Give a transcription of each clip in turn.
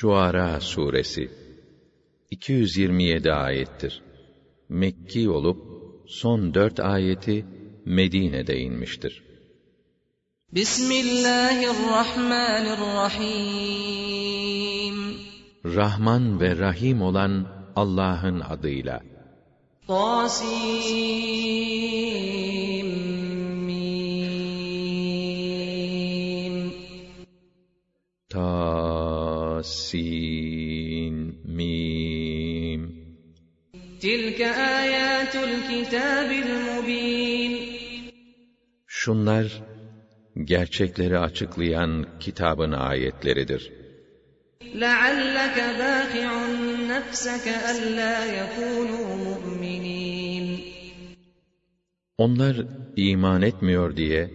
Şuara suresi 227 ayettir. Mekki olup son dört ayeti Medine'de inmiştir. Bismillahirrahmanirrahim. Rahman ve Rahim olan Allah'ın adıyla. Tasim. Tasin Mim Tilke ayatul kitabil mubin. Şunlar gerçekleri açıklayan kitabın ayetleridir. لَعَلَّكَ بَاخِعٌ نَفْسَكَ أَلَّا يَكُونُوا مُؤْمِنِينَ Onlar iman etmiyor diye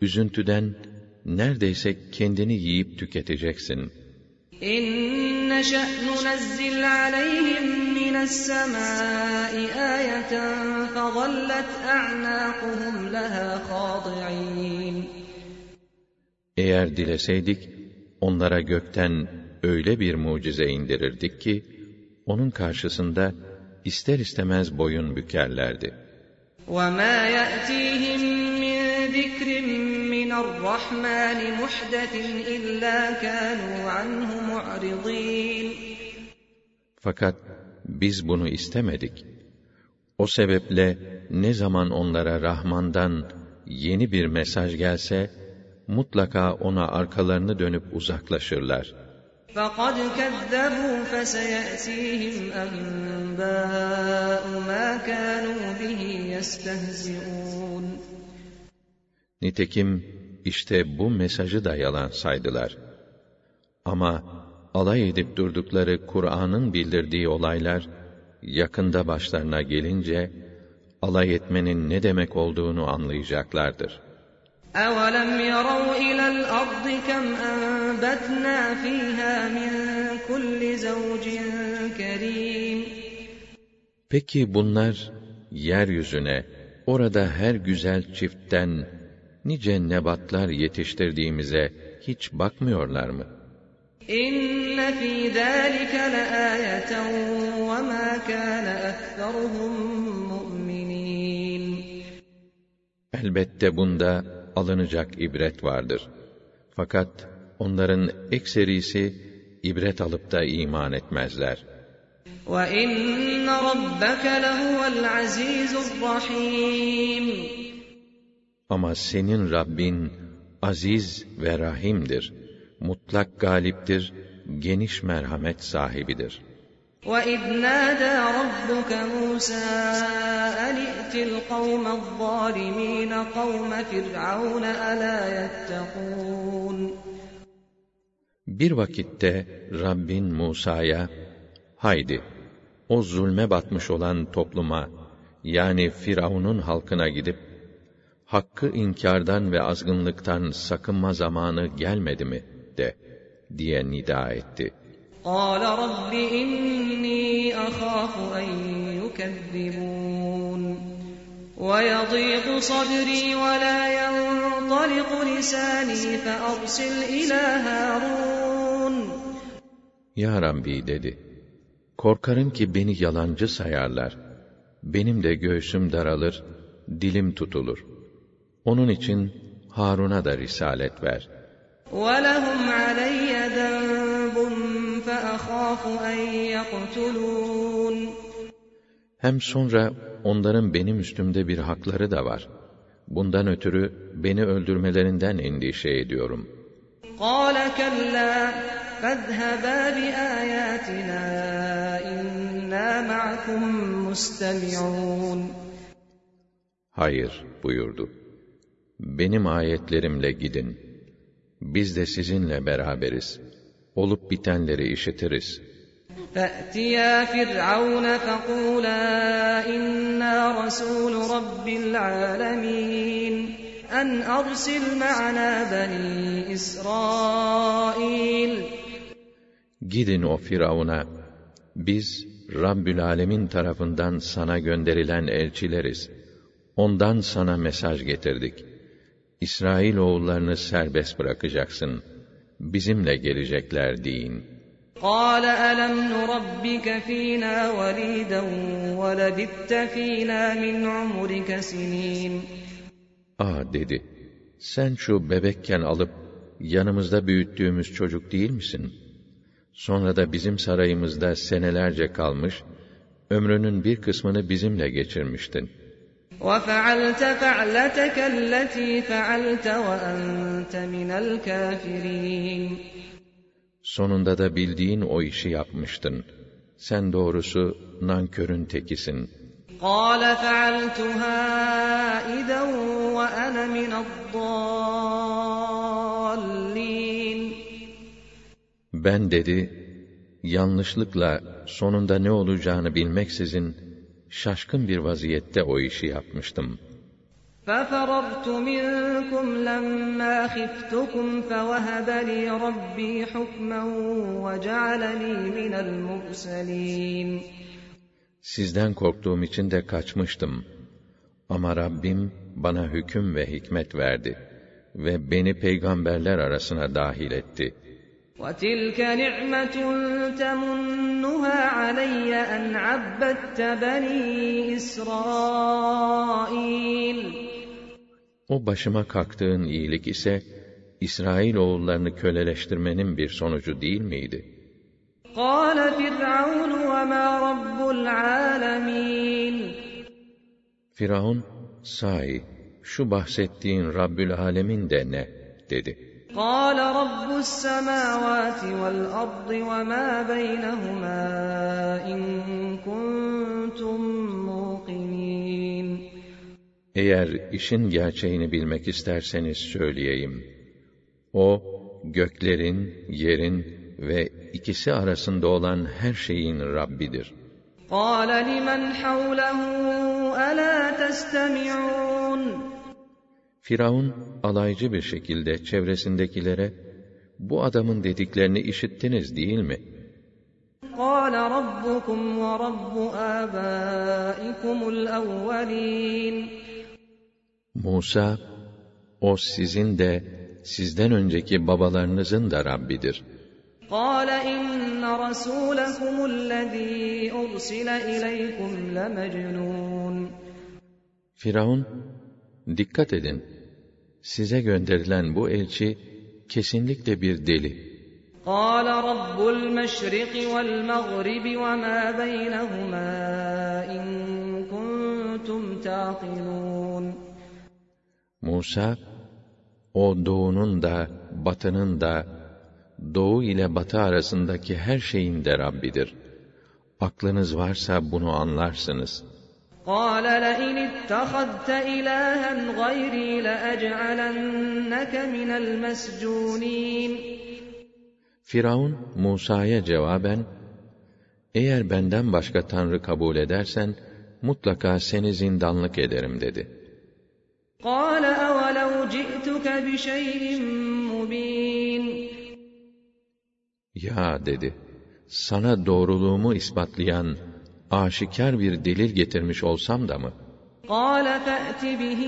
üzüntüden neredeyse kendini yiyip tüketeceksin. إِن نَّشَأْ نُنَزِّلْ عَلَيْهِم مِّنَ السَّمَاءِ آيَةً فَظَلَّتْ أَعْنَاقُهُمْ لَهَا خَاضِعِينَ Eğer dileseydik onlara gökten öyle bir mucize indirirdik ki onun karşısında ister istemez boyun bükerlerdi. وَمَا يَأْتِيهِم مِّن ذِكْرٍ مِّنَ الرَّحْمَٰنِ مُحْدَثٍ إِلَّا كَانُوا عَنْهُ مُعْرِضِينَ Fakat biz bunu istemedik. O sebeple ne zaman onlara Rahman'dan yeni bir mesaj gelse, mutlaka ona arkalarını dönüp uzaklaşırlar. فَقَدْ كَذَّبُوا فَسَيَأْتِيهِمْ أَنبَاءُ مَا كَانُوا بِهِ يَسْتَهْزِئُونَ Nitekim işte bu mesajı da yalan saydılar. Ama alay edip durdukları Kur'an'ın bildirdiği olaylar yakında başlarına gelince alay etmenin ne demek olduğunu anlayacaklardır. أَوَلَمْ يَرَوْا إِلَى الْأَرْضِ كَمْ أَنبَتْنَا فِيهَا مِن كُلِّ زَوْجٍ كَرِيمٍ Peki bunlar yeryüzüne, orada her güzel çiftten nice nebatlar yetiştirdiğimize hiç bakmıyorlar mı? İnne fî zâlike leâyeten ve mâ kâne mu'minîn. Elbette bunda alınacak ibret vardır. Fakat onların ekserisi ibret alıp da iman etmezler. وَإِنَّ رَبَّكَ لَهُوَ الْعَزِيزُ الرَّحِيمُ Ama senin Rabbin aziz ve rahimdir. Mutlak galiptir, geniş merhamet sahibidir. وَإِذْ نَادَىٰ رَبُّكَ مُوسَىٰ أَنِ ائْتِ الْقَوْمَ الظَّالِمِينَ قَوْمَ فِرْعَوْنَ أَلَا يَتَّقُونَ Bir vakitte Rabbin Musa'ya, haydi, o zulme batmış olan topluma, yani Firavun'un halkına gidip, hakkı inkardan ve azgınlıktan sakınma zamanı gelmedi mi, de, diye nida etti. قَالَ رَبِّ إِنِّي أَخَافُ أَن يُكَذِّبُونِ وَيَضِيقُ صَدْرِي وَلَا يَنطَلِقُ لِسَانِي فَأَرْسِلْ إِلَىٰ هَارُونَ Ya Rabbi dedi, korkarım ki beni yalancı sayarlar. Benim de göğsüm daralır, dilim tutulur. Onun için Harun'a da risalet ver. وَلَهُمْ عَلَيَّ ذَنبٌ فَأَخَافُ أَن يَقْتُلُونِ Hem sonra onların benim üstümde bir hakları da var. Bundan ötürü beni öldürmelerinden endişe ediyorum. قَالَ كَلَّا فَاذْهَبَا بِآيَاتِنَا إِنَّا مَعَكُم مُّسْتَمِعُونَ Hayır buyurdu. Benim ayetlerimle gidin. Biz de sizinle beraberiz. Olup bitenleri işitiriz. فَأْتِيَا فِرْعَوْنَ فَقُولَا إِنَّا رَسُولُ رَبِّ الْعَالَمِينَ أَنْ أَرْسِلْ مَعَنَا بَنِي إِسْرَائِيلَ Gidin o Firavun'a. Biz Rabbül Alemin tarafından sana gönderilen elçileriz. Ondan sana mesaj getirdik. İsrail oğullarını serbest bırakacaksın. Bizimle gelecekler deyin. قال ألم نربك فينا وليدا ولبثت فينا من عمرك سنين Aa dedi, sen şu bebekken alıp yanımızda büyüttüğümüz çocuk değil misin? Sonra da bizim sarayımızda senelerce kalmış, ömrünün bir kısmını bizimle geçirmiştin. وفعلت فعلتك التي فعلت وأنت من الكافرين Sonunda da bildiğin o işi yapmıştın. Sen doğrusu nankörün tekisin. قال فعلتها إذا وأنا من الضالين Ben dedi, yanlışlıkla sonunda ne olacağını bilmeksizin şaşkın bir vaziyette o işi yapmıştım. ففررت منكم لما خفتكم فوهب لي ربي حكما وجعلني من المرسلين Sizden korktuğum için de kaçmıştım. Ama Rabbim bana hüküm ve hikmet verdi ve beni peygamberler arasına dahil etti. وتلك نعمة تمنها علي أن عبدت بني إسرائيل O başıma kalktığın iyilik ise İsrail oğullarını köleleştirmenin bir sonucu değil miydi? قال فرعون وما رب العالمين Firavun, sahi şu bahsettiğin Rabbül Alemin de ne? dedi. قال رب السماوات والأرض وما بينهما إن كنتم موقنين Eğer işin gerçeğini bilmek isterseniz söyleyeyim. O, göklerin, yerin ve ikisi arasında olan her şeyin Rabbidir. قال لمن حوله ألا تستمعون Firavun, alaycı bir şekilde çevresindekilere, bu adamın dediklerini işittiniz değil mi? قال ربكم ورب آبائكم الأولين Musa, o sizin de, sizden önceki babalarınızın da Rabbidir. قال إن رسولكم الذي أرسل إليكم لمجنون Firavun, dikkat edin, size gönderilen bu elçi, kesinlikle bir deli. قال رب المشرق والمغرب وما بينهما إن كنتم تعقلون Musa, o doğunun da, batının da, doğu ile batı arasındaki her şeyin de Rabbidir. Aklınız varsa bunu anlarsınız. قال لئن اتخذت إلها غيري لأجعلنك من المسجونين Firavun, Musa'ya cevaben, eğer benden başka tanrı kabul edersen, mutlaka seni zindanlık ederim dedi. قال أولو جئتك بشيء مبين Ya dedi, sana doğruluğumu ispatlayan, aşikar bir delil getirmiş olsam da mı? قال فأت به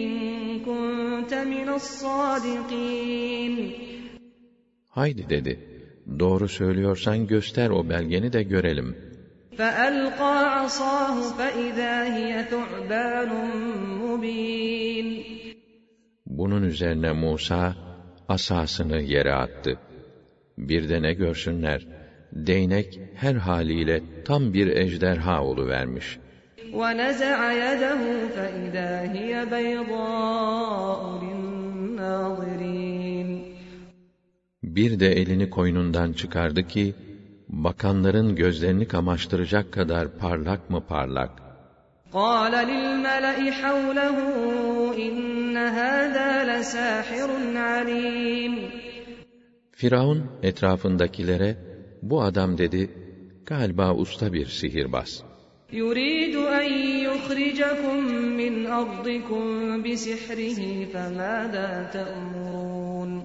إن كنت من الصادقين Haydi dedi, doğru söylüyorsan göster o belgeni de görelim. فألقى عصاه فإذا هي ثعبان مبين Bunun üzerine Musa, asasını yere attı. Bir de ne görsünler, değnek her haliyle tam bir ejderha oluvermiş. ونزع يده فإذا هي بيضاء للناظرين Bir de elini koynundan çıkardı ki, bakanların gözlerini kamaştıracak kadar parlak mı parlak. قال للملأ حوله إن هذا لساحر عليم Firavun etrafındakilere, bu adam dedi, galiba usta bir sihirbaz. يريد أن يخرجكم من أرضكم بسحره فماذا تأمرون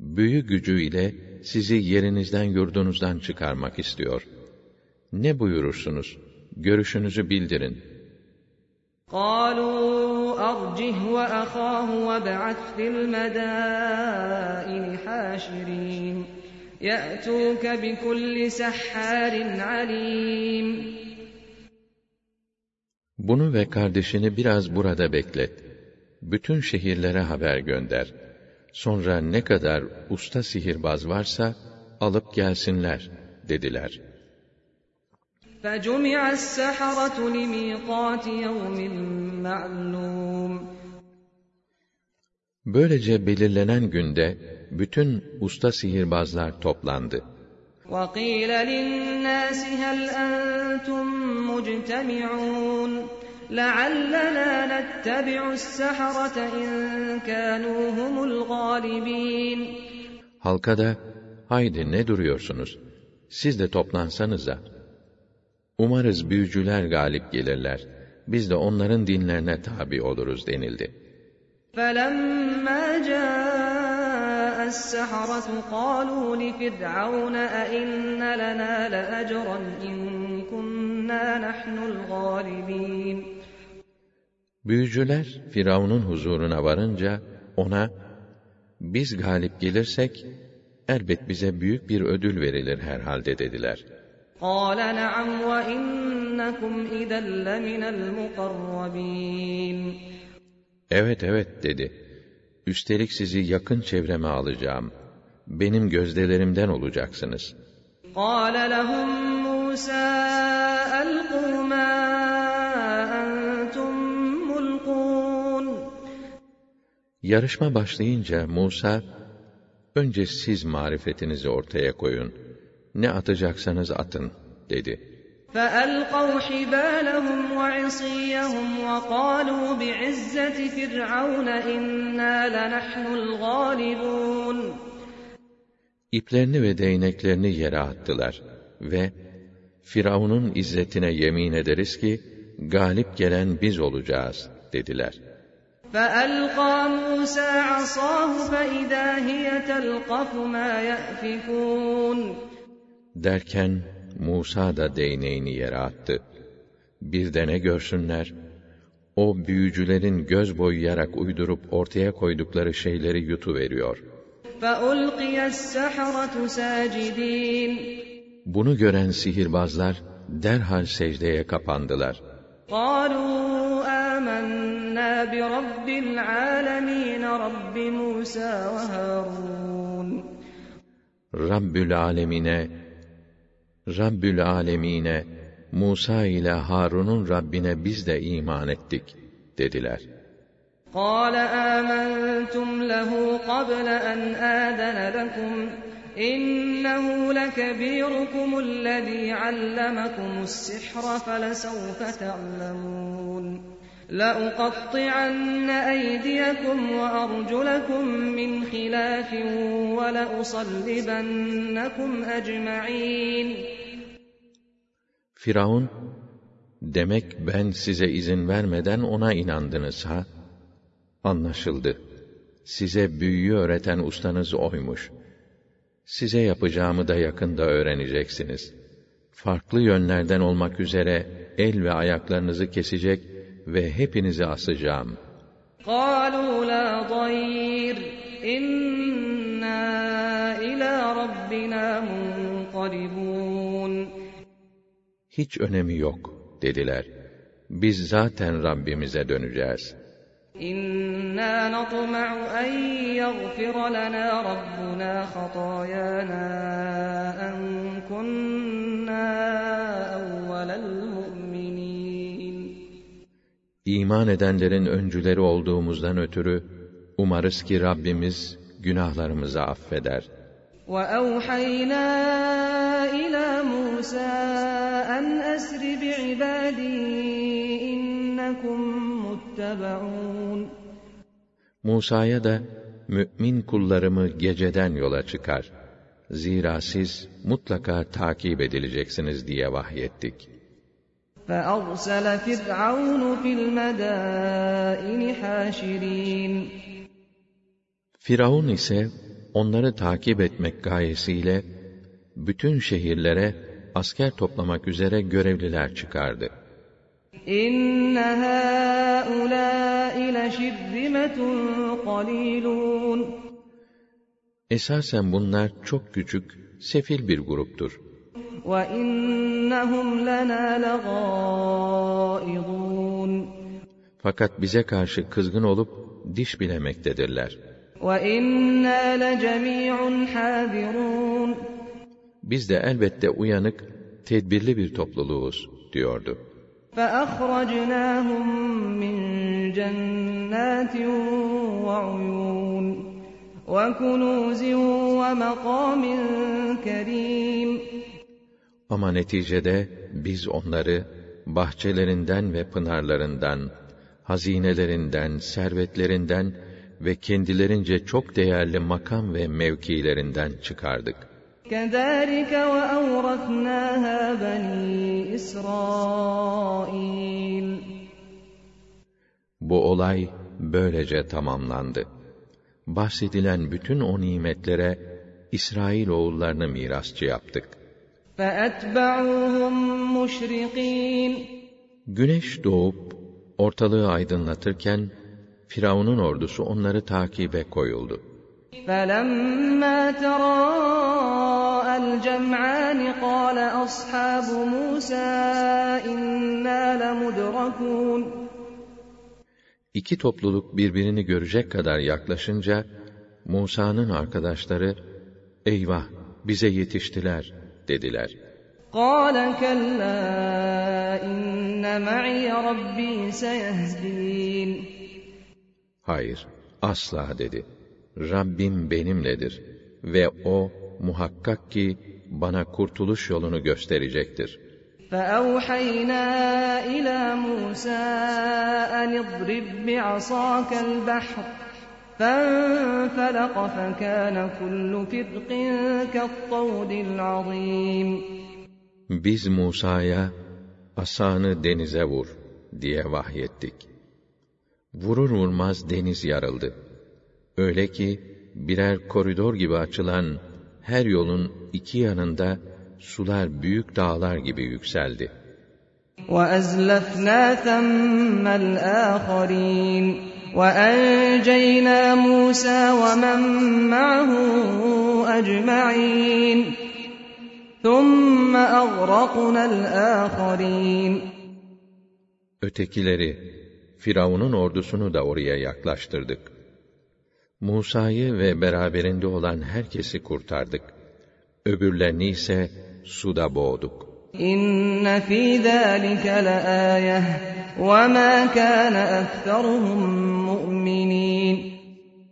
Büyü gücüyle sizi yerinizden yurdunuzdan çıkarmak istiyor. Ne buyurursunuz? Görüşünüzü bildirin. قالوا أرجه وأخاه وابعث في المدائن حاشرين يأتوك بكل سحار عليم Bunu ve kardeşini biraz burada beklet. Bütün şehirlere haber gönder. Sonra ne kadar usta sihirbaz varsa alıp gelsinler dediler. فجمع السحرة لميقات يوم معلوم Böylece belirlenen günde bütün usta sihirbazlar toplandı. وقيل للناس هل أنتم مجتمعون لعلنا نتبع السحرة إن كانوا هم الغالبين Halka da, haydi ne duruyorsunuz? Siz de toplansanıza. Umarız büyücüler galip gelirler. Biz de onların dinlerine tabi oluruz denildi. فلما جاء السحرة قالوا لفرعون أئن لنا لأجرا إن كنا نحن الغالبين Büyücüler Firavun'un huzuruna varınca ona biz galip gelirsek elbet bize büyük bir ödül verilir herhalde dediler. قال نعم وإنكم إذا لمن المقربين Evet evet dedi. Üstelik sizi yakın çevreme alacağım. Benim gözdelerimden olacaksınız. قال لهم موسى ألقوا ما أنتم ملقون Yarışma başlayınca Musa, önce siz marifetinizi ortaya koyun. Ne atacaksanız atın, dedi. فألقوا حبالهم وعصيهم وقالوا بعزة فرعون إنا لنحن الغالبون İplerini ve değneklerini yere attılar ve Firavun'un izzetine yemin ederiz ki galip gelen biz olacağız dediler. فألقى موسى عصاه فإذا هي تلقف ما يأفكون Derken Musa da değneğini yere attı. Bir de ne görsünler? O büyücülerin göz boyayarak uydurup ortaya koydukları şeyleri yutuveriyor. فألقي السحرة ساجدين Bunu gören sihirbazlar derhal secdeye kapandılar. قالوا آمنا برب العالمين رب موسى وهارون Rabbül alemine, Rabbül alemine, Musa ile Harun'un Rabbine biz de iman ettik, dediler. قال آمنتم له قبل أن آذن لكم إنه لكبيركم الذي علمكم السحر فلسوف تعلمون لأقطعن أيديكم وأرجلكم من خلاف ولأصلبنكم أجمعين Firavun, demek ben size izin vermeden ona inandınız ha? Anlaşıldı. Size büyüyü öğreten ustanız oymuş. Size yapacağımı da yakında öğreneceksiniz. Farklı yönlerden olmak üzere el ve ayaklarınızı kesecek ve hepinizi asacağım. قالوا لا ضير إنا إلى ربنا منقلبون Hiç önemi yok, dediler. Biz zaten Rabbimize döneceğiz. إنا نطمع أن يغفر لنا ربنا خطايانا أن كنا أول المؤمنين İman edenlerin öncüleri olduğumuzdan ötürü, umarız ki Rabbimiz günahlarımızı affeder. وأوحينا إلى موسى أن أسر بعبادي إنكم متبعون Musa'ya da, mümin kullarımı geceden yola çıkar. Zira siz mutlaka takip edileceksiniz diye vahyettik. فأرسل فرعون في المدائن حاشرين Firavun ise onları takip etmek gayesiyle bütün şehirlere asker toplamak üzere görevliler çıkardı. إن هؤلاء لشرذمة قليلون Esasen bunlar çok küçük, sefil bir gruptur. وَإِنَّهُمْ لَنَا لَغَائِظُونَ Fakat bize karşı kızgın olup diş bilemektedirler. وَإِنَّا لَجَمِيعٌ حَاذِرُونَ Biz de elbette uyanık, tedbirli bir topluluğuz, diyordu. فَأَخْرَجْنَاهُمْ مِنْ جَنَّاتٍ وَعُيُونٍ وَكُنُوزٍ وَمَقَامٍ كَرِيمٍ Ama neticede biz onları bahçelerinden ve pınarlarından, hazinelerinden, servetlerinden ve kendilerince çok değerli makam ve mevkilerinden çıkardık. كَذَٰلِكَ وَأَوْرَثْنَاهَا بَنِي إِسْرَائِيلَ Bu olay böylece tamamlandı. Bahsedilen bütün o nimetlere İsrail oğullarını mirasçı yaptık. فَأَتْبَعُوهُمْ مُشْرِقِينَ Güneş doğup ortalığı aydınlatırken Firavun'un ordusu onları takibe koyuldu. فَلَمَّا تَرَاءَى الْجَمْعَانِ قَالَ أَصْحَابُ مُوسَى إِنَّا لَمُدْرَكُونَ İki topluluk birbirini görecek kadar yaklaşınca Musa'nın arkadaşları "Eyvah, bize yetiştiler." dediler. قَالَ كَلَّا إِنَّ مَعِيَ رَبِّي سَيَهْدِينِ Hayır, asla dedi. Rabbim benimledir ve o muhakkak ki bana kurtuluş yolunu gösterecektir. فَأَوْحَيْنَا إِلَى مُوسَىٰ أَنِ اضْرِب بِّعَصَاكَ الْبَحْرَ فَانفَلَقَ فَكَانَ كُلُّ فِرْقٍ كَالطَّوْدِ الْعَظِيمِ Biz Musa'ya asanı denize vur diye vahyettik. Vurur vurmaz deniz yarıldı. Öyle ki birer koridor gibi açılan her yolun iki yanında sular büyük dağlar gibi yükseldi. وَأَزْلَفْنَا ثَمَّ الْآخَرِينَ وَأَنْجَيْنَا مُوسَى وَمَن مَّعَهُ أَجْمَعِينَ ثُمَّ أَغْرَقْنَا الْآخَرِينَ Ötekileri, Firavun'un ordusunu da oraya yaklaştırdık. Musa'yı ve beraberinde olan herkesi kurtardık. Öbürlerini ise suda boğduk. İnne fî zâlike leâyeh ve mâ kâne ekseruhum mu'minîn.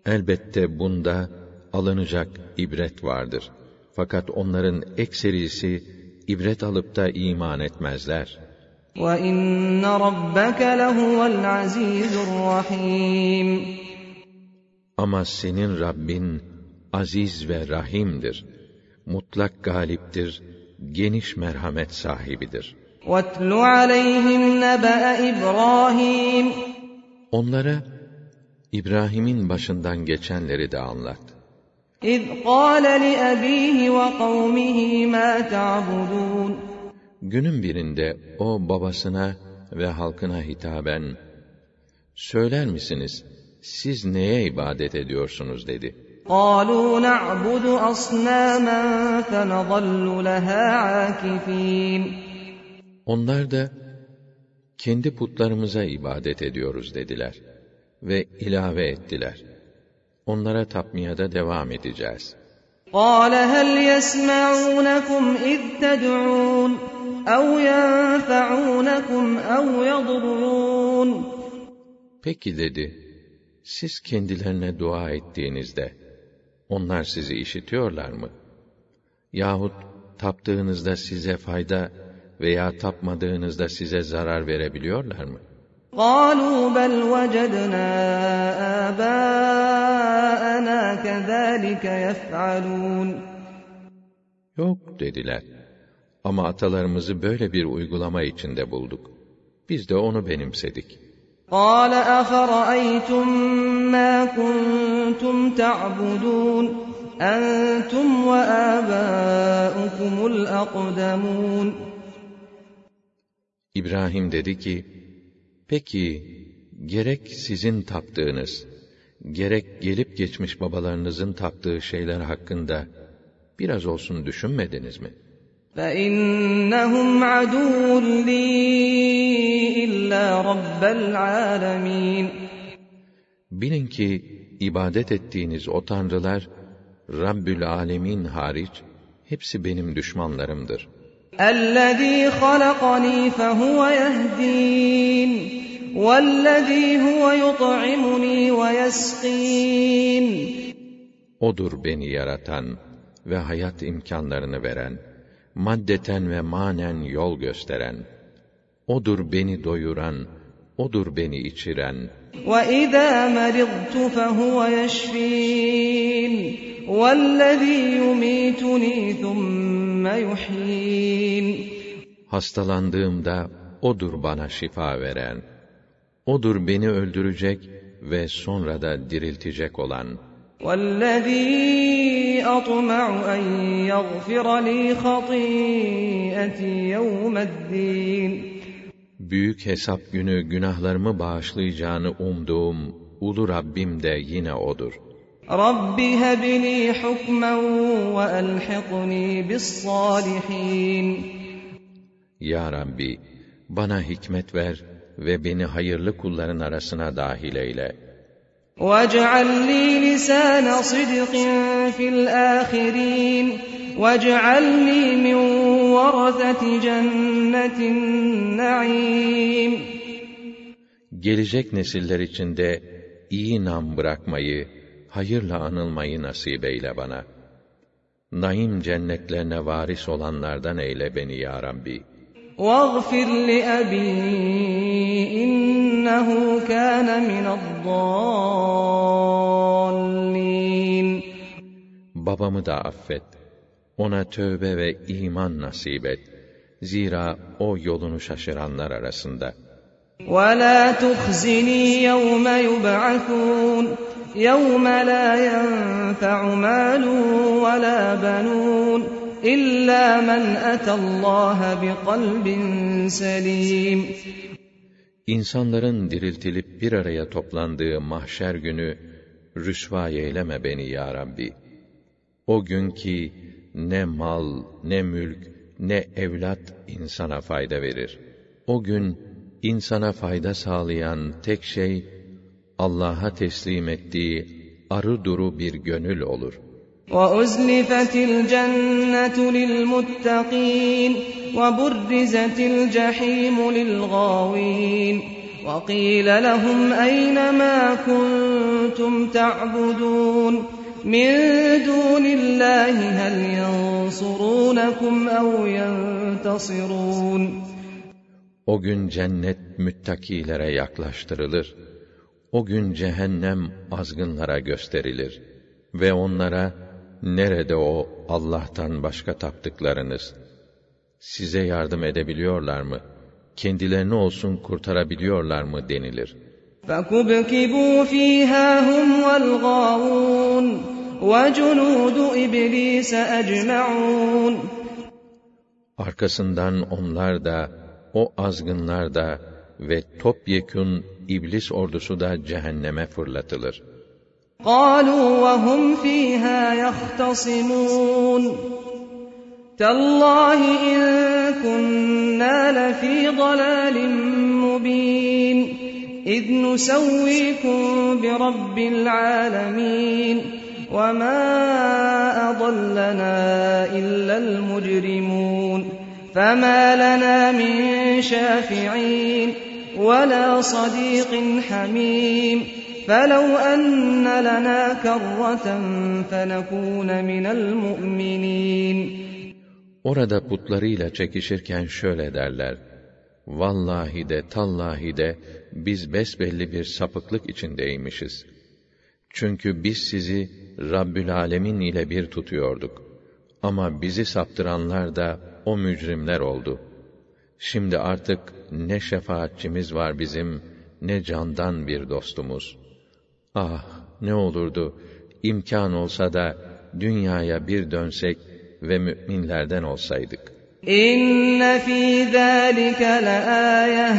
Elbette bunda alınacak ibret vardır. Fakat onların ekserisi ibret alıp da iman etmezler. وَإِنَّ رَبَّكَ لَهُوَ الْعَز۪يزُ الرَّح۪يمُ Ama senin Rabbin aziz ve rahimdir. Mutlak galiptir, geniş merhamet sahibidir. وَاتْلُ عَلَيْهِمْ نَبَأَ إِبْرَاهِيمَ Onlara İbrahim'in başından geçenleri de anlat. إِذْ قَالَ لِأَبِيهِ وَقَوْمِهِ مَا تَعْبُدُونَ Günün birinde o babasına ve halkına hitaben, Söyler misiniz, siz neye ibadet ediyorsunuz dedi. قَالُوا نَعْبُدُ أَصْنَامًا فَنَظَلُّ لَهَا عَاكِفِينَ Onlar da, kendi putlarımıza ibadet ediyoruz dediler. Ve ilave ettiler. Onlara tapmaya da devam edeceğiz. قَالَ هَلْ يَسْمَعُونَكُمْ إِذْ تَدْعُونَ أَوْ يَنفَعُونَكُمْ أَوْ يَضُرُّونَ Peki dedi, siz kendilerine dua ettiğinizde, onlar sizi işitiyorlar mı? Yahut taptığınızda size fayda veya tapmadığınızda size zarar verebiliyorlar mı? قَالُوا بَلْ وَجَدْنَا آبَاءَنَا كَذَٰلِكَ يَفْعَلُونَ Yok dediler. Ama atalarımızı böyle bir uygulama içinde bulduk. Biz de onu benimsedik. قَالَ أَفَرَأَيْتُم مَّا كُنتُمْ تَعْبُدُونَ أَنتُمْ وَآبَاؤُكُمُ الْأَقْدَمُونَ İbrahim dedi ki, Peki, gerek sizin taptığınız, gerek gelip geçmiş babalarınızın taptığı şeyler hakkında biraz olsun düşünmediniz mi? فَإِنَّهُمْ عَدُوٌّ لِّي إِلَّا رَبَّ الْعَالَمِينَ Bilin ki ibadet ettiğiniz o tanrılar Rabbül Alemin hariç hepsi benim düşmanlarımdır. الَّذ۪ي خَلَقَنِي فَهُوَ يَهْد۪ينَ وَالَّذ۪ي هُوَ يُطْعِمُنِي وَيَسْق۪ينَ O'dur beni yaratan ve hayat imkanlarını veren, maddeten ve manen yol gösteren. O'dur beni doyuran, O'dur beni içiren. وَإِذَا مَرِضْتُ فَهُوَ يَشْفِينِ وَالَّذ۪ي يُمِيتُنِي ثُمَّ يُحْيِينِ Hastalandığımda O'dur bana şifa veren. O'dur beni öldürecek ve sonra da diriltecek olan. وَالَّذ۪ي أَطْمَعُ أَنْ يَغْفِرَ لِي خَطِيئَتِي يَوْمَ الدِّينِ Büyük hesap günü günahlarımı bağışlayacağını umduğum Ulu Rabbim de yine O'dur. رَبِّ هَبْ لِي حُكْمًا وَأَلْحِقْنِي بِالصَّالِحِينَ Ya Rabbi, bana hikmet ver ve beni hayırlı kulların arasına dahil eyle. وَاجْعَلْ لِي لِسَانَ صِدْقٍ فِي الْآخِرِينَ وَاجْعَلْنِي مِنْ وَرَثَةِ جَنَّةِ النَّعِيمِ Gelecek nesiller içinde iyi nam bırakmayı, hayırla anılmayı nasip eyle bana. Naim cennetlerine varis olanlardan eyle beni ya Rabbi. وَاغْفِرْ لِأَبِي إِنَّهُ كَانَ مِنَ الضَّالِّينَ Babamı da affet. Ona tövbe ve iman nasip et. Zira o yolunu şaşıranlar arasında. وَلَا تُخْزِنِي يَوْمَ يُبْعَثُونَ يَوْمَ لَا يَنفَعُ مَالٌ وَلَا بَنُونَ إِلَّا مَنْ أَتَى اللّٰهَ بِقَلْبٍ سَلِيمٍ İnsanların diriltilip bir araya toplandığı mahşer günü rüsva eyleme beni ya Rabbi. O gün ki ne mal, ne mülk, ne evlat insana fayda verir. O gün insana fayda sağlayan tek şey Allah'a teslim ettiği arı duru bir gönül olur. وَأُزْلِفَتِ الْجَنَّةُ لِلْمُتَّقِينَ وَبُرِّزَتِ الْجَحِيمُ لِلْغَاوِينَ وَقِيلَ لَهُمْ أَيْنَ مَا كُنتُمْ تَعْبُدُونَ مِنْ دُونِ اللّٰهِ هَلْ يَنْصُرُونَكُمْ أَوْ يَنْتَصِرُونَ O gün cennet müttakilere yaklaştırılır. O gün cehennem azgınlara gösterilir. Ve onlara, nerede o Allah'tan başka taptıklarınız? Size yardım edebiliyorlar mı? Kendilerini olsun kurtarabiliyorlar mı denilir. فَكُبْكِبُوا ف۪يهَا هُمْ وَالْغَاوُونَ وَجُنُودُ إِبْلِيسَ أَجْمَعُونَ Arkasından onlar da, o azgınlar da ve topyekün iblis ordusu da cehenneme fırlatılır. قالوا وهم فيها يختصمون تالله إن كنا لفي ضلال مبين إذ نسويكم برب العالمين وما أضلنا إلا المجرمون فما لنا من شافعين ولا صديق حميم فلو أن لنا كرة فنكون من المؤمنين Orada putlarıyla çekişirken şöyle derler. Vallahi de tallahi de biz besbelli bir sapıklık içindeymişiz. Çünkü biz sizi Rabbül Alemin ile bir tutuyorduk. Ama bizi saptıranlar da o mücrimler oldu. Şimdi artık ne şefaatçimiz var bizim, ne candan bir dostumuz. Ah, ne olurdu, imkan olsa da dünyaya bir dönsek ve müminlerden olsaydık. İnne fî zâlike leâyeh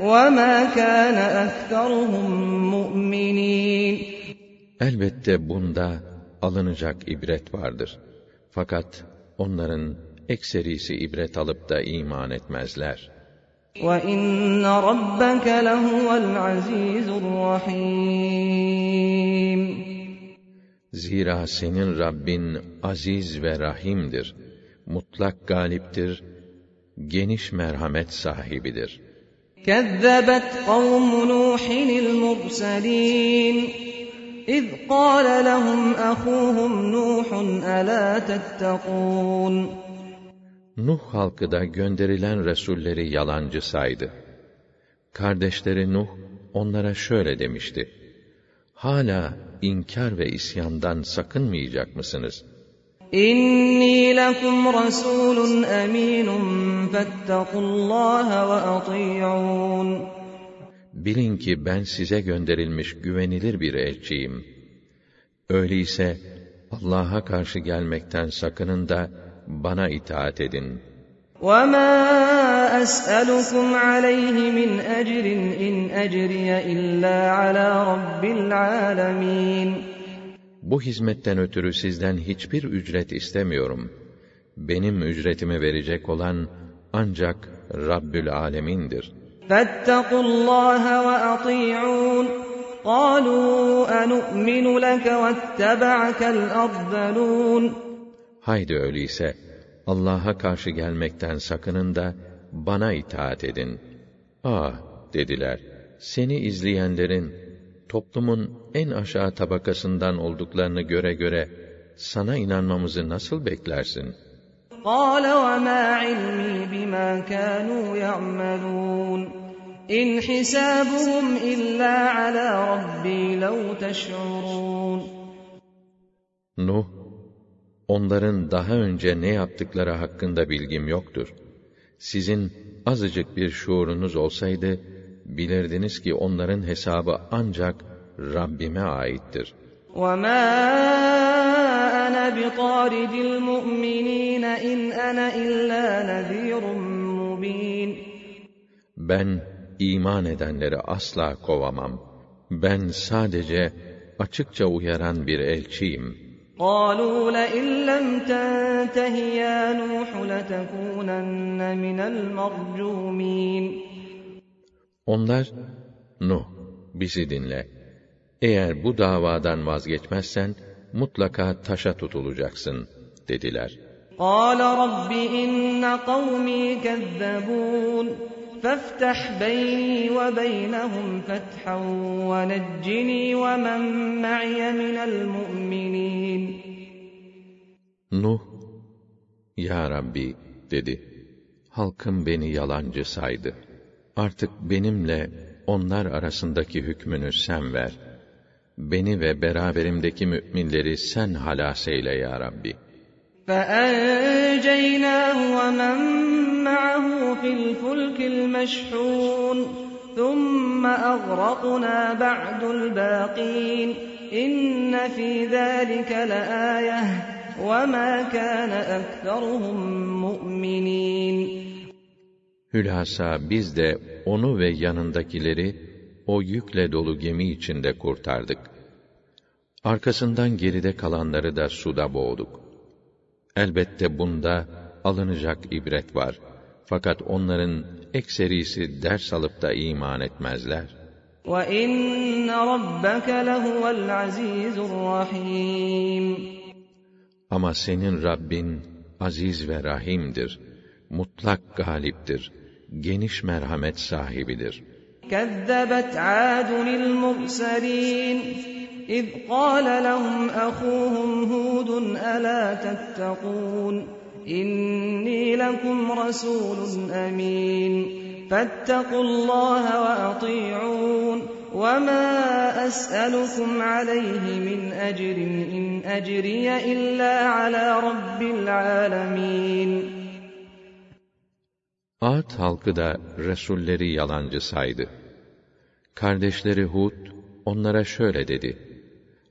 ve mâ kâne ekteruhum mu'minîn. Elbette bunda alınacak ibret vardır. Fakat onların ekserisi ibret alıp da iman etmezler. وَإِنَّ رَبَّكَ لَهُوَ الْعَزِيزُ الرَّحِيمُ Zira senin Rabbin aziz ve rahimdir. mutlak galiptir, geniş merhamet sahibidir. كذبت قوم نوح المرسلين إذ قال لهم أخوهم نوح ألا تتقون Nuh halkı da gönderilen resulleri yalancı saydı. Kardeşleri Nuh onlara şöyle demişti: Hala inkar ve isyandan sakınmayacak mısınız?' İnni lekum rasulun eminun fettakullaha ve ati'un. Bilin ki ben size gönderilmiş güvenilir bir elçiyim. Öyleyse Allah'a karşı gelmekten sakının da bana itaat edin. وَمَا أَسْأَلُكُمْ عَلَيْهِ مِنْ أَجْرٍ إِنْ أَجْرِيَ إِلَّا عَلَى رَبِّ الْعَالَمِينَ Bu hizmetten ötürü sizden hiçbir ücret istemiyorum. Benim ücretimi verecek olan ancak Rabbül Alemin'dir. فَاتَّقُوا اللّٰهَ وَأَطِيعُونَ قَالُوا أَنُؤْمِنُ لَكَ وَاتَّبَعَكَ الْأَرْذَلُونَ Haydi öyleyse Allah'a karşı gelmekten sakının da bana itaat edin. Ah dediler. Seni izleyenlerin toplumun en aşağı tabakasından olduklarını göre göre sana inanmamızı nasıl beklersin? قَالَ وَمَا عِلْمِي بِمَا كَانُوا يَعْمَلُونَ اِنْ حِسَابُهُمْ اِلَّا عَلَى رَبِّي لَوْ تَشْعُرُونَ Nuh, onların daha önce ne yaptıkları hakkında bilgim yoktur. Sizin azıcık bir şuurunuz olsaydı, bilirdiniz ki onların hesabı ancak Rabbime aittir. وَمَا أَنَا بِطَارِدِ الْمُؤْمِنِينَ إِنْ أَنَا إِلَّا نَذِيرٌ مُّبِينٌ Ben iman edenleri asla kovamam. Ben sadece açıkça uyaran bir elçiyim. قَالُوا لَئِن لَّمْ تَنْتَهِ يَا نُوحُ لَتَكُونَنَّ مِنَ الْمَرْجُومِينَ Onlar, Nuh, bizi dinle. Eğer bu davadan vazgeçmezsen, mutlaka taşa tutulacaksın, dediler. قَالَ رَبِّ إِنَّ قَوْمِي كَذَّبُونِ فَافْتَحْ بَيْنِي وَبَيْنَهُمْ فَتْحًا وَنَجِّنِي وَمَن مَّعِيَ مِنَ الْمُؤْمِنِينَ Nuh, Ya Rabbi, dedi. Halkım beni yalancı saydı. artık benimle onlar arasındaki hükmünü sen ver. Beni ve beraberimdeki müminleri sen halas eyle ya Rabbi. فَاَنْجَيْنَاهُ وَمَنْ مَعَهُ فِي الْفُلْكِ الْمَشْحُونَ ثُمَّ أَغْرَقْنَا بَعْدُ الْبَاقِينَ اِنَّ فِي ذَٰلِكَ لَآيَةً وَمَا كَانَ أَكْثَرُهُم مُؤْمِنِينَ Hülasa biz de onu ve yanındakileri o yükle dolu gemi içinde kurtardık. Arkasından geride kalanları da suda boğduk. Elbette bunda alınacak ibret var. Fakat onların ekserisi ders alıp da iman etmezler. وَإِنَّ رَبَّكَ لَهُوَ الْعَزِيزُ الرَّحِيمُ Ama senin Rabbin aziz ve rahimdir. Mutlak galiptir. Geniş merhamet sahibidir. كَذَّبَتْ عَادٌ الْمُرْسَلِينَ إِذْ قَالَ لَهُمْ أَخُوهُمْ هُودٌ أَلَا تَتَّقُونَ إِنِّي لَكُمْ رَسُولٌ أَمِينٌ فَاتَّقُوا اللَّهَ وَأَطِيعُونِ وَمَا أَسْأَلُكُمْ عَلَيْهِ مِنْ أَجْرٍ إِنْ أَجْرِيَ إِلَّا عَلَى رَبِّ الْعَالَمِينَ Ad halkı da resulleri yalancı saydı. Kardeşleri Hud onlara şöyle dedi: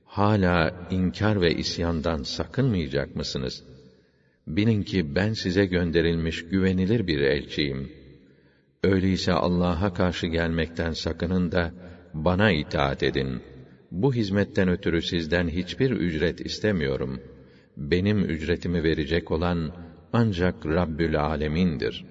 Hala inkar ve isyandan sakınmayacak mısınız? Bilin ki ben size gönderilmiş güvenilir bir elçiyim. Öyleyse Allah'a karşı gelmekten sakının da bana itaat edin. Bu hizmetten ötürü sizden hiçbir ücret istemiyorum. benim ücretimi verecek olan ancak Rabbül Alemin'dir.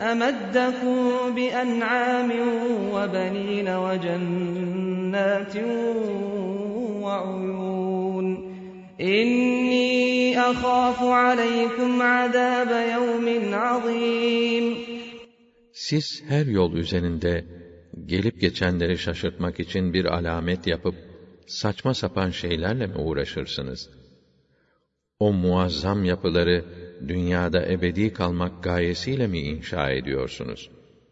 أَمَدَّكُم بِأَنْعَامٍ وَبَنِينَ وَجَنَّاتٍ وَعُيُونٍ إِنِّي أَخَافُ عَلَيْكُمْ عَذَابَ يَوْمٍ عَظِيمٍ Siz her yol üzerinde gelip geçenleri şaşırtmak için bir alamet yapıp saçma sapan şeylerle mi uğraşırsınız? O muazzam yapıları dünyada ebedi kalmak gayesiyle mi inşa ediyorsunuz?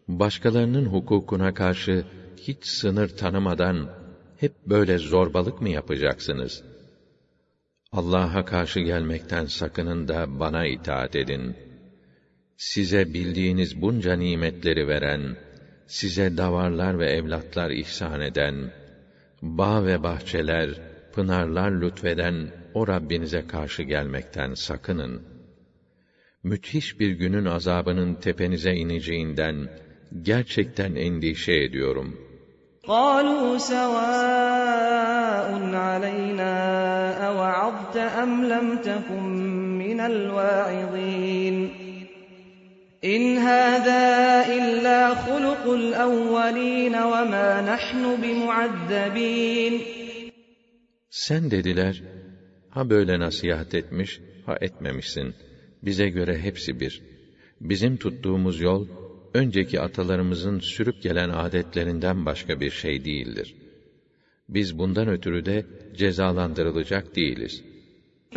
Başkalarının hukukuna karşı hiç sınır tanımadan hep böyle zorbalık mı yapacaksınız? Allah'a karşı gelmekten sakının da bana itaat edin. Size bildiğiniz bunca nimetleri veren, size davarlar ve evlatlar ihsan eden, bağ ve bahçeler, pınarlar lütfeden o Rabbinize karşı gelmekten sakının Müthiş bir günün azabının tepenize ineceğinden gerçekten endişe ediyorum. قالوا سواء علينا أوعظت أم لم تكن من الواعظين إن هذا إلا خلق الأولين وما نحن بمعذبين Sen dediler, ha böyle nasihat etmiş, ha etmemişsin. Bize göre hepsi bir. Bizim tuttuğumuz yol, önceki atalarımızın sürüp gelen adetlerinden başka bir şey değildir. Biz bundan ötürü de cezalandırılacak değiliz.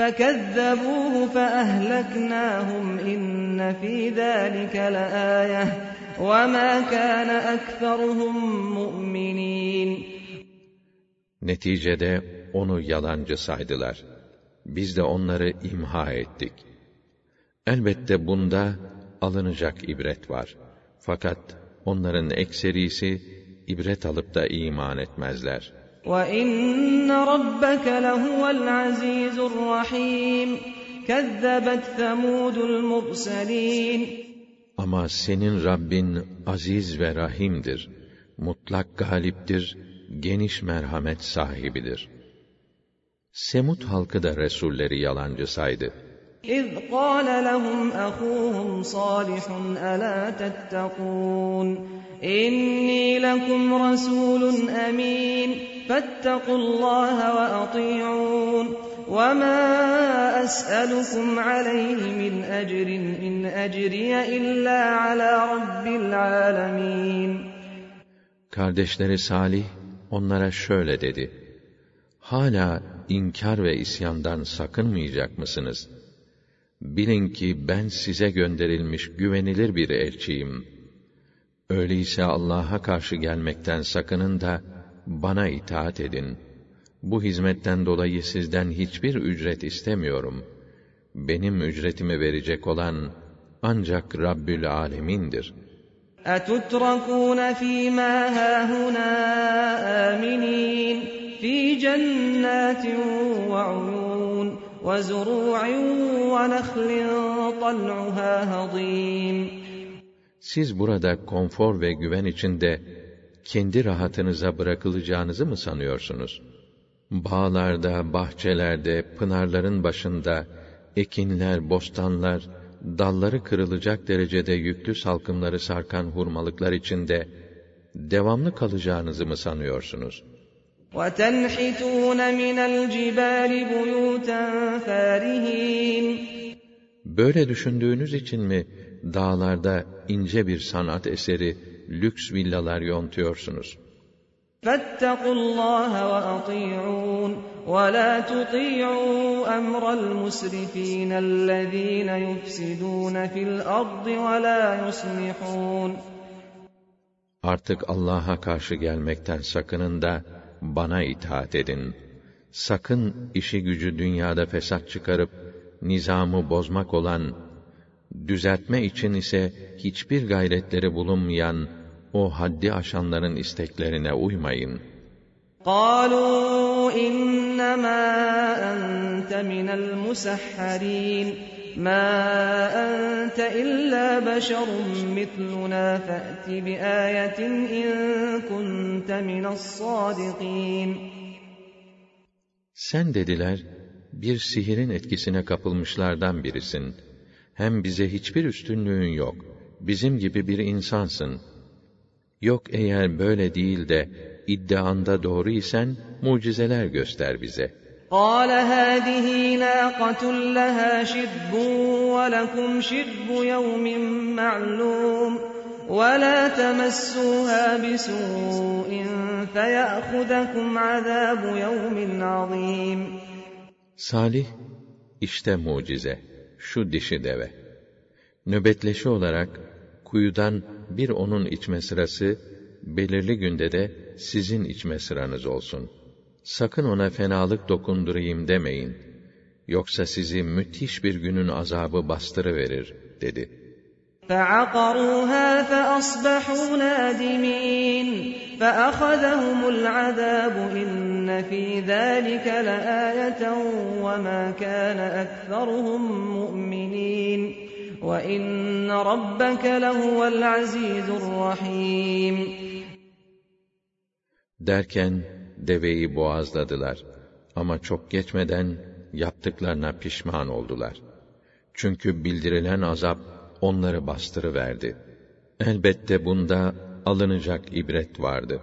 فكذبوه فأهلكناهم إن في ذلك لآية وما كان أكثرهم مؤمنين Neticede onu yalancı saydılar. Biz de onları imha ettik. Elbette bunda alınacak ibret var. Fakat onların ekserisi ibret alıp da iman etmezler. وَإِنَّ رَبَّكَ لَهُوَ الْعَزِيزُ الرَّحِيمُ كَذَّبَتْ ثَمُودُ الْمُرْسَلِينَ Ama senin Rabbin aziz ve rahimdir. Mutlak galiptir, geniş merhamet sahibidir. Semut halkı da resulleri yalancı saydı. إِذْ قَالَ لَهُمْ أَخُوهُمْ صَالِحٌ أَلَا تَتَّقُونَ إِنِّي لَكُمْ رَسُولٌ أَمِينٌ فَاتَّقُوا اللَّهَ وَأَطِيعُونِ وَمَا أَسْأَلُكُمْ عَلَيْهِ مِنْ أَجْرٍ إِنْ أَجْرِيَ إِلَّا عَلَى رَبِّ الْعَالَمِينَ Kardeşleri Salih onlara şöyle dedi. Hala inkar ve isyandan sakınmayacak mısınız? Bilin ki ben size gönderilmiş güvenilir bir elçiyim. Öyleyse Allah'a karşı gelmekten sakının da bana itaat edin. Bu hizmetten dolayı sizden hiçbir ücret istemiyorum. Benim ücretimi verecek olan ancak Rabbül Alemin'dir. أَتُتْرَكُونَ فِي مَا هَاهُنَا آمِنِينَ فِي جَنَّاتٍ وَعُيُونٍ وَزُرُوعٍ وَنَخْلٍ طَلْعُهَا هَضِيمٌ Siz burada konfor ve güven içinde kendi rahatınıza bırakılacağınızı mı sanıyorsunuz? Bağlarda, bahçelerde, pınarların başında, ekinler, bostanlar, dalları kırılacak derecede yüklü salkımları sarkan hurmalıklar içinde devamlı kalacağınızı mı sanıyorsunuz? وَتَنْحِتُونَ مِنَ الْجِبَالِ بُيُوتًا فَارِهِينَ Böyle düşündüğünüz için mi dağlarda ince bir sanat eseri, lüks villalar yontuyorsunuz? فَاتَّقُوا اللَّهَ وَأَطِيعُونَ وَلَا تُطِيعُوا أَمْرَ الْمُسْرِفِينَ الَّذ۪ينَ يُفْسِدُونَ فِي الْأَرْضِ وَلَا يُصْلِحُونَ Artık Allah'a karşı gelmekten sakının da bana itaat edin. Sakın işi gücü dünyada fesat çıkarıp nizamı bozmak olan düzeltme için ise hiçbir gayretleri bulunmayan o haddi aşanların isteklerine uymayın. قالوا إنما أنت من المسحرين ما enneke illa beşerun mitluna fe'ti bi ayetin in kunte mine's-sadikin. Sen dediler, bir sihirin etkisine kapılmışlardan birisin. Hem bize hiçbir üstünlüğün yok. Bizim gibi bir insansın. Yok eğer böyle değil de iddianda doğru isen mucizeler göster bize.'' قال هذه ناقة لها شرب ولكم شرب يوم معلوم ولا تمسوها بسوء فيأخذكم عذاب يوم عظيم Salih, işte mucize, şu dişi deve. Nöbetleşi olarak kuyudan bir onun içme sırası, belirli günde de sizin içme sıranız olsun. Sakın ona fenalık dokundurayım demeyin. Yoksa sizi müthiş bir günün azabı bastırıverir, dedi. فعقروها فأصبحوا نادمين فأخذهم العذاب إن في ذلك لآية وما كان أكثرهم مؤمنين وإن ربك لهو العزيز الرحيم Derken deveyi boğazladılar. Ama çok geçmeden yaptıklarına pişman oldular. Çünkü bildirilen azap onları bastırıverdi. Elbette bunda alınacak ibret vardı.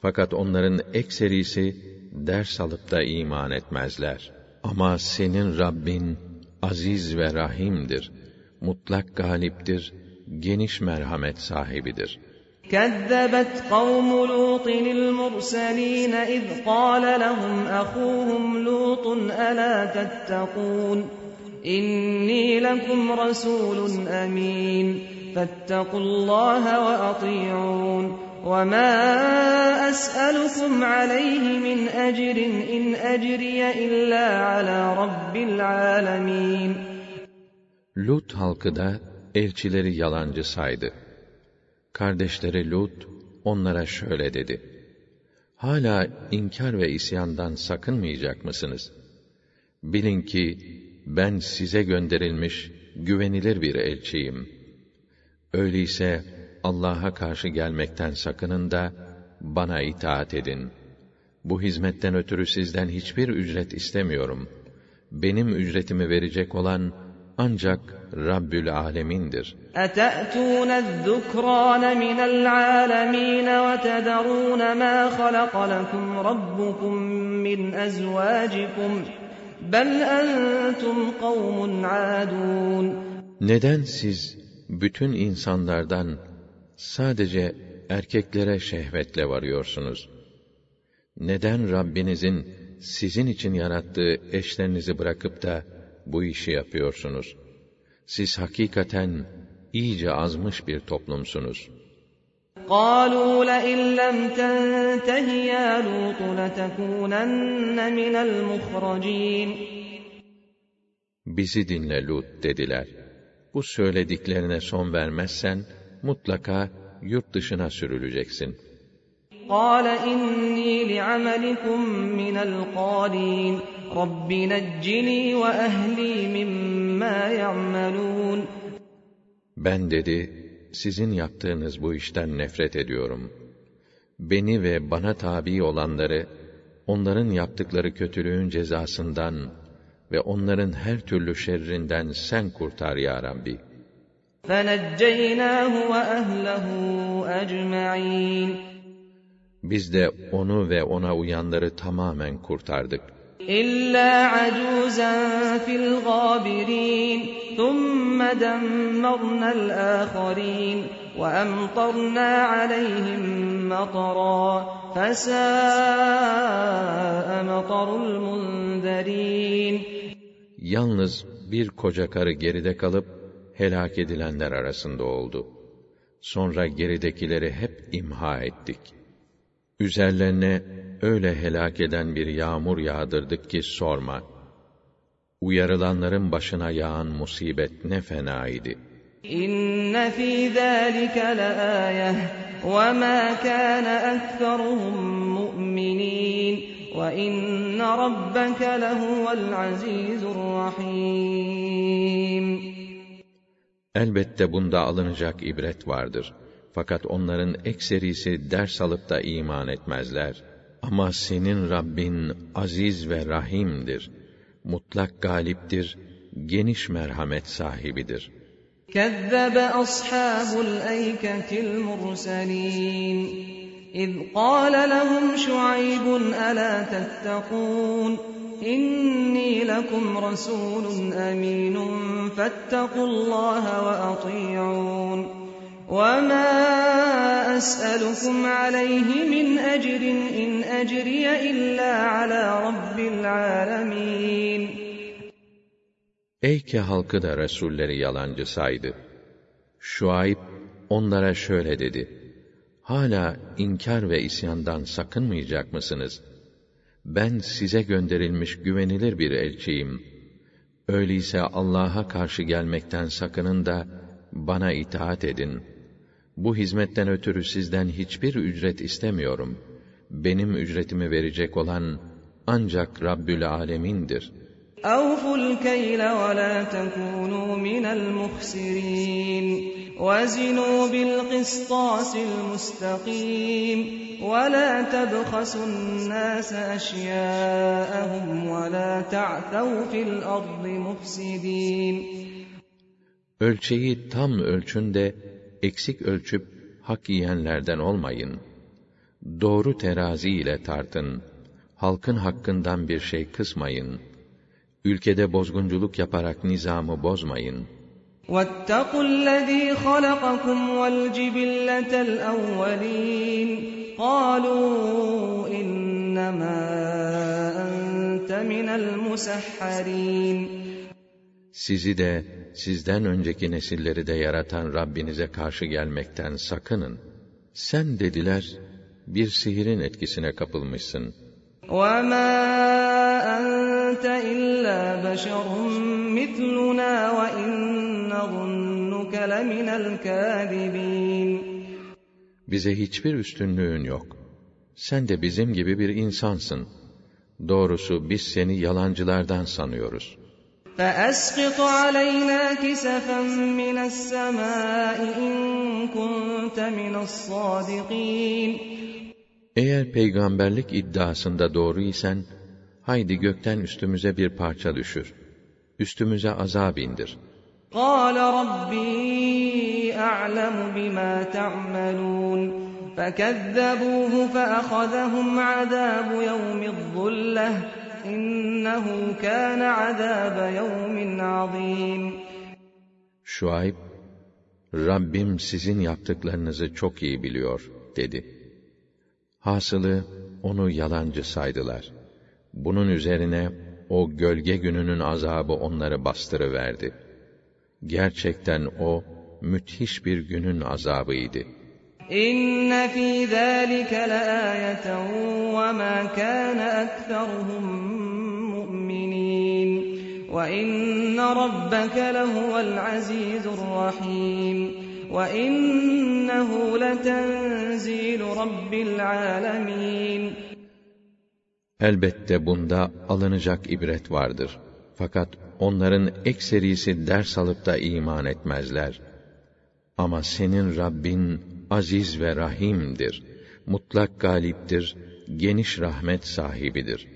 Fakat onların ekserisi ders alıp da iman etmezler. Ama senin Rabbin aziz ve rahimdir. Mutlak galiptir, geniş merhamet sahibidir.'' كذبت قوم لوط المرسلين إذ قال لهم أخوهم لوط ألا تتقون إني لكم رسول أمين فاتقوا الله وأطيعون وما أسألكم عليه من أجر إن أجري إلا على رب العالمين Lut halkı da elçileri yalancı saydı. Kardeşleri Lut onlara şöyle dedi: Hala inkar ve isyandan sakınmayacak mısınız? Bilin ki ben size gönderilmiş güvenilir bir elçiyim. Öyleyse Allah'a karşı gelmekten sakının da bana itaat edin. Bu hizmetten ötürü sizden hiçbir ücret istemiyorum. Benim ücretimi verecek olan ancak Rabbül Alemin'dir. أتأتون الذكران من العالمين وتذرون ما خلق لكم ربكم من أزواجكم بل أنتم قوم عادون Neden siz bütün insanlardan sadece erkeklere şehvetle varıyorsunuz? Neden Rabbinizin sizin için yarattığı eşlerinizi bırakıp da bu işi yapıyorsunuz? Siz hakikaten iyice azmış bir toplumsunuz. قالوا لئن لم تنته يا لوط لتكونن من المخرجين Bizi dinle Lut dediler. Bu söylediklerine son vermezsen mutlaka yurt dışına sürüleceksin. قال إني لعملكم من القالين رب نجني وأهلي مما يعملون Ben dedi, sizin yaptığınız bu işten nefret ediyorum. Beni ve bana tabi olanları, onların yaptıkları kötülüğün cezasından ve onların her türlü şerrinden sen kurtar ya Rabbi. فنجيناه وأهله أجمعين biz de onu ve ona uyanları tamamen kurtardık. İlla acuzen fil gabirin, thumme demmernel âkharin, ve emtarna aleyhim matara, fesâe matarul munderin. Yalnız bir koca karı geride kalıp, helak edilenler arasında oldu. Sonra geridekileri hep imha ettik.'' Üzerlerine öyle helak eden bir yağmur yağdırdık ki sorma. Uyarılanların başına yağan musibet ne fena idi. İnne fî zâlike leâyeh ve mâ kâne ekferuhum mu'minîn ve inne rabbeke lehuvel azîzur rahîm. Elbette bunda alınacak ibret vardır. Fakat onların ekserisi ders alıp da iman etmezler. Ama senin Rabbin aziz ve rahimdir. Mutlak galiptir, geniş merhamet sahibidir. Kezzebe ashabul eyketil murselin. İz qâle lehum şuaybun elâ tettekûn. İnni lekum rasûlun emînun fettekullâhe ve atî'ûn. وَمَا أَسْأَلُكُمْ عَلَيْهِ مِنْ أَجْرٍ إِنْ أَجْرِيَ إِلَّا عَلَى رَبِّ الْعَالَمِينَ Eyke halkı da Resulleri yalancı saydı. Şuayb onlara şöyle dedi. Hala inkar ve isyandan sakınmayacak mısınız? Ben size gönderilmiş güvenilir bir elçiyim. Öyleyse Allah'a karşı gelmekten sakının da bana itaat edin.'' Bu hizmetten ötürü sizden hiçbir ücret istemiyorum. Benim ücretimi verecek olan ancak Rabbül Alemin'dir. أَوْفُوا الْكَيْلَ وَلَا تَكُونُوا مِنَ الْمُخْسِرِينَ وَزِنُوا بِالْقِسْطَاسِ الْمُسْتَقِيمِ وَلَا تَبْخَسُوا النَّاسَ أَشْيَاءَهُمْ وَلَا تَعْثَوْا فِي الْأَرْضِ مُفْسِدِينَ Ölçeyi tam ölçün de eksik ölçüp hak yiyenlerden olmayın. Doğru terazi ile tartın. Halkın hakkından bir şey kısmayın. Ülkede bozgunculuk yaparak nizamı bozmayın. وَاتَّقُوا الَّذ۪ي خَلَقَكُمْ وَالْجِبِلَّةَ الْأَوَّلِينَ قَالُوا إِنَّمَا أَنْتَ مِنَ الْمُسَحَّرِينَ Sizi de sizden önceki nesilleri de yaratan Rabbinize karşı gelmekten sakının. Sen dediler, bir sihirin etkisine kapılmışsın. وَمَا أَنْتَ إِلَّا بَشَرٌ مِثْلُنَا وَإِنْ نَظُنُّكَ لَمِنَ الْكَاذِبِينَ Bize hiçbir üstünlüğün yok. Sen de bizim gibi bir insansın. Doğrusu biz seni yalancılardan sanıyoruz.'' فأسقط علينا كسفا من السماء إن كنت من الصادقين Eğer peygamberlik iddiasında doğru isen, haydi gökten üstümüze bir parça düşür. Üstümüze azab indir. قال ربي أعلم بما تعملون فكذبوه فأخذهم عذاب يوم الظلة İnnehu kana azab yevmin azim. Şuayb, Rabbim sizin yaptıklarınızı çok iyi biliyor, dedi. Hasılı, onu yalancı saydılar. Bunun üzerine, o gölge gününün azabı onları bastırıverdi. Gerçekten o, müthiş bir günün azabıydı. İnne fî zâlike leâyeten ve mâ kâne ekseruhum mu'minîn. Ve inne rabbeke lehuvel azîzur rahîm. Ve innehu. Elbette bunda alınacak ibret vardır. Fakat onların ekserisi ders alıp da iman etmezler. Ama senin Rabbin aziz ve rahimdir. Mutlak galiptir, geniş rahmet sahibidir.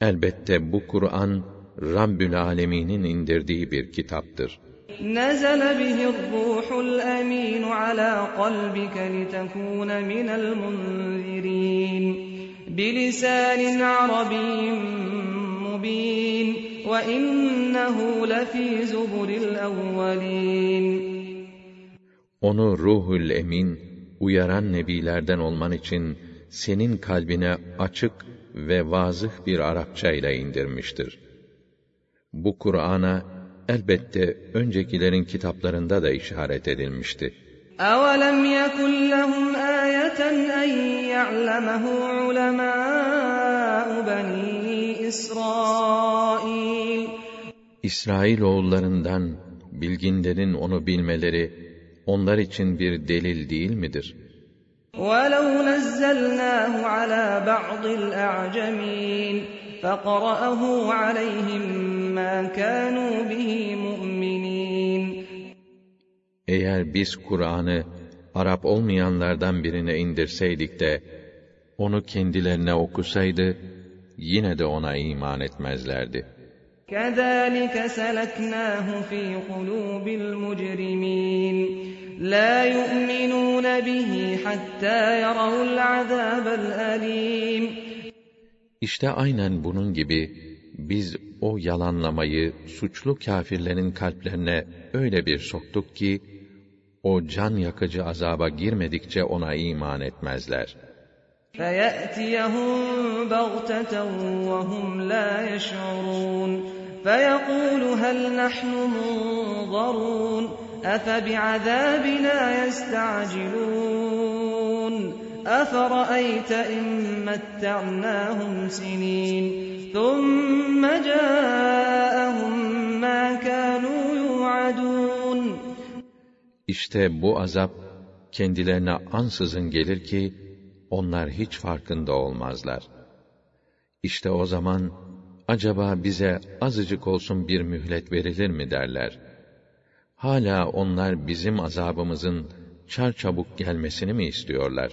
Elbette bu Kur'an Rabbül Alemin'in indirdiği bir kitaptır. نزل به الروح الأمين على قلبك لتكون من المنذرين بلسان عربي مبين وإنه لفي زبر الأولين Onu Ruhul Emin, uyaran nebilerden olman için senin kalbine açık ve vazıh bir Arapça ile indirmiştir. Bu Kur'an'a elbette öncekilerin kitaplarında da işaret edilmişti. أَوَلَمْ يَكُنْ لَهُمْ آيَةً أَنْ يَعْلَمَهُ عُلَمَاءُ بَنِي إِسْرَائِيلَ İsrail oğullarından bilginlerin onu bilmeleri onlar için bir delil değil midir? وَلَوْ نَزَّلْنَاهُ عَلَى بَعْضِ الْأَعْجَمِينَ فَقَرَأَهُ عَلَيْهِمْ مَا كَانُوا بِهِ مُؤْمِنِينَ Eğer biz Kur'an'ı Arap olmayanlardan birine indirseydik de onu kendilerine okusaydı yine de ona iman etmezlerdi. كَذَٰلِكَ سَلَكْنَاهُ فِي قُلُوبِ الْمُجْرِمِينَ لَا يُؤْمِنُونَ بِهِ حَتَّىٰ يَرَوُا الْعَذَابَ الْأَلِيمَ İşte aynen bunun gibi biz o yalanlamayı suçlu kâfirlerin kalplerine öyle bir soktuk ki o can yakıcı azaba girmedikçe ona iman etmezler. فَيَأْتِيَهُم بَغْتَةً وَهُمْ لَا يَشْعُرُونَ فَيَقُولُ هَلْ نَحْنُ مُنظَرُونَ أَفَبِعَذَابِنَا يَسْتَعْجِلُونَ أَفَرَأَيْتَ إِن مَّتَّعْنَاهُمْ سِنِينَ ثُمَّ جَاءَهُم مَّا كَانُوا يُوعَدُونَ İşte bu azap kendilerine ansızın gelir ki onlar hiç farkında olmazlar. İşte o zaman acaba bize azıcık olsun bir mühlet verilir mi derler. Hala onlar bizim azabımızın çarçabuk gelmesini mi istiyorlar?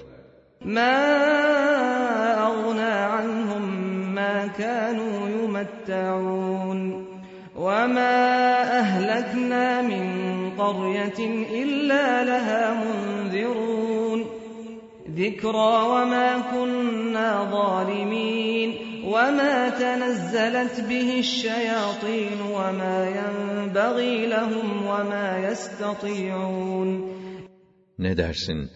مَا أَغْنَىٰ عَنْهُم مَّا كَانُوا يُمَتَّعُونَ وَمَا أَهْلَكْنَا مِن قَرْيَةٍ إِلَّا لَهَا مُنذِرُونَ ذِكْرَىٰ وَمَا كُنَّا ظَالِمِينَ وَمَا تَنَزَّلَتْ بِهِ الشَّيَاطِينُ وَمَا يَنبَغِي لَهُمْ وَمَا يَسْتَطِيعُونَ Ne dersin?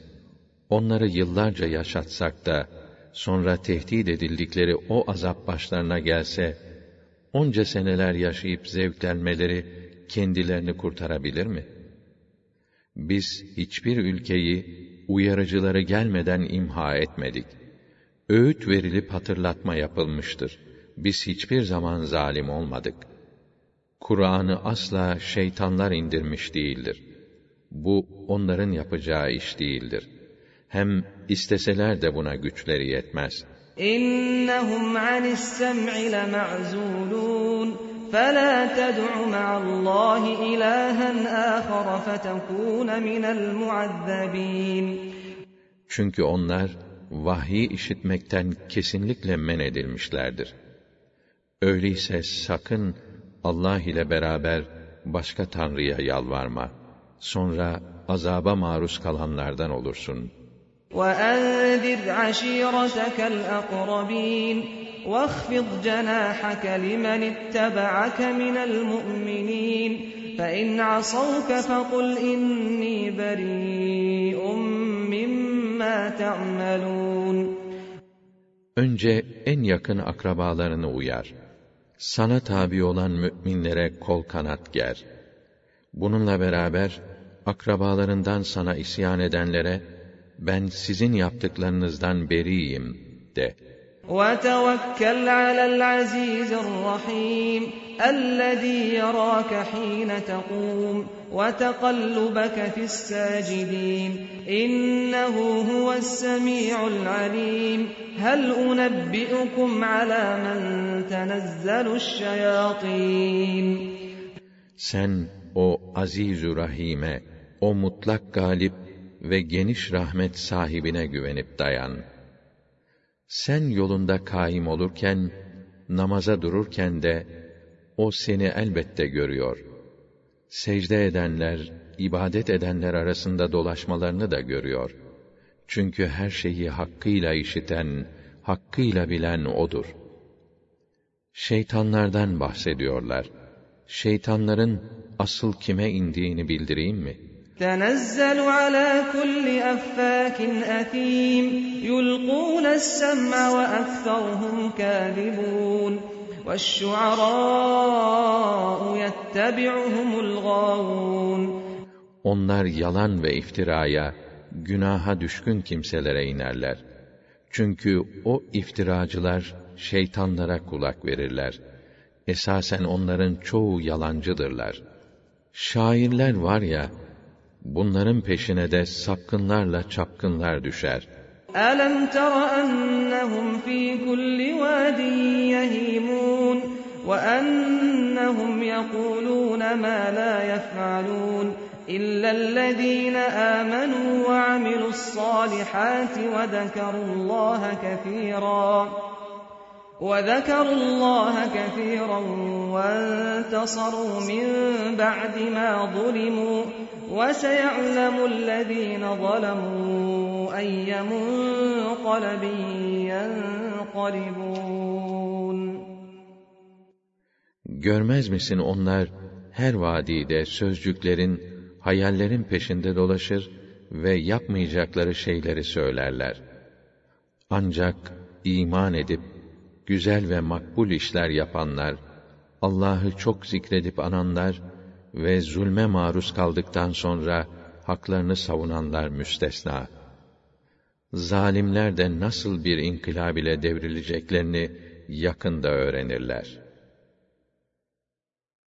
Onları yıllarca yaşatsak da, sonra tehdit edildikleri o azap başlarına gelse, onca seneler yaşayıp zevklenmeleri kendilerini kurtarabilir mi? Biz hiçbir ülkeyi uyarıcıları gelmeden imha etmedik. Öğüt verilip hatırlatma yapılmıştır. Biz hiçbir zaman zalim olmadık. Kur'an'ı asla şeytanlar indirmiş değildir. Bu onların yapacağı iş değildir. Hem isteseler de buna güçleri yetmez. إِنَّهُمْ عَنِ السَّمْعِ لَمَعْزُولُونَ فَلَا تَدْعُ مَعَ اللّٰهِ إِلَٰهًا آخَرَ فَتَكُونَ مِنَ الْمُعَذَّبِينَ Çünkü onlar vahyi işitmekten kesinlikle men edilmişlerdir. Öyleyse sakın Allah ile beraber başka tanrıya yalvarma. Sonra azaba maruz kalanlardan olursun. وَأَنذِرْ عَشِيرَتَكَ الْأَقْرَبِينَ وَاخْفِضْ جَنَاحَكَ لِمَنِ اتَّبَعَكَ مِنَ الْمُؤْمِنِينَ فَإِنْ عَصَوْكَ فَقُلْ إِنِّي بَرِيءٌ مِّمَّا تَعْمَلُونَ Önce en yakın akrabalarını uyar. Sana tabi olan müminlere kol kanat ger. Bununla beraber akrabalarından sana isyan edenlere ben sizin yaptıklarınızdan beriyim de. وَتَوَكَّلْ عَلَى الْعَزِيزِ الرَّحِيمِ الَّذِي يَرَاكَ حِينَ تَقُومُ وَتَقَلُّبَكَ فِي السَّاجِدِينَ. إِنَّهُ هُوَ السَّمِيعُ الْعَلِيمُ. هَلْ أُنَبِّئُكُمْ عَلَى مَن تَنَزَّلُ الشَّيَاطِينُ؟ Sen o Aziz-ü Rahim'e, o mutlak galip ve geniş rahmet sahibine güvenip dayan. Sen yolunda kaim olurken, namaza dururken de, o seni elbette görüyor. Secde edenler, ibadet edenler arasında dolaşmalarını da görüyor. Çünkü her şeyi hakkıyla işiten, hakkıyla bilen O'dur. Şeytanlardan bahsediyorlar. Şeytanların asıl kime indiğini bildireyim mi? تنزل على كل أفاك أثيم يلقون السمع وأكثرهم كاذبون والشعراء يتبعهم الغاوون onlar yalan ve iftiraya, günaha düşkün kimselere inerler. Çünkü o iftiracılar şeytanlara kulak verirler. Esasen onların çoğu yalancıdırlar. Şairler var ya, bunların peşine de sapkınlarla çapkınlar düşer. أَلَمْ تَرَ أَنَّهُمْ فِي كُلِّ وَادٍ يَهِيمُونَ وَأَنَّهُمْ يَقُولُونَ مَا لَا يَفْعَلُونَ إِلَّا الَّذِينَ آمَنُوا وَعَمِلُوا الصَّالِحَاتِ وَذَكَرُوا اللَّهَ كَثِيرًا وَذَكَرُوا اللَّهَ كَثِيرًا وَانتَصَرُوا مِن بَعْدِ مَا ظُلِمُوا وَسَيَعْلَمُ الَّذِينَ ظَلَمُوا أَيَّ مُنقَلَبٍ يَنقَلِبُونَ Görmez misin onlar her vadide sözcüklerin, hayallerin peşinde dolaşır ve yapmayacakları şeyleri söylerler. Ancak iman edip güzel ve makbul işler yapanlar, Allah'ı çok zikredip ananlar ve zulme maruz kaldıktan sonra haklarını savunanlar müstesna. Zalimler de nasıl bir inkılab ile devrileceklerini yakında öğrenirler.''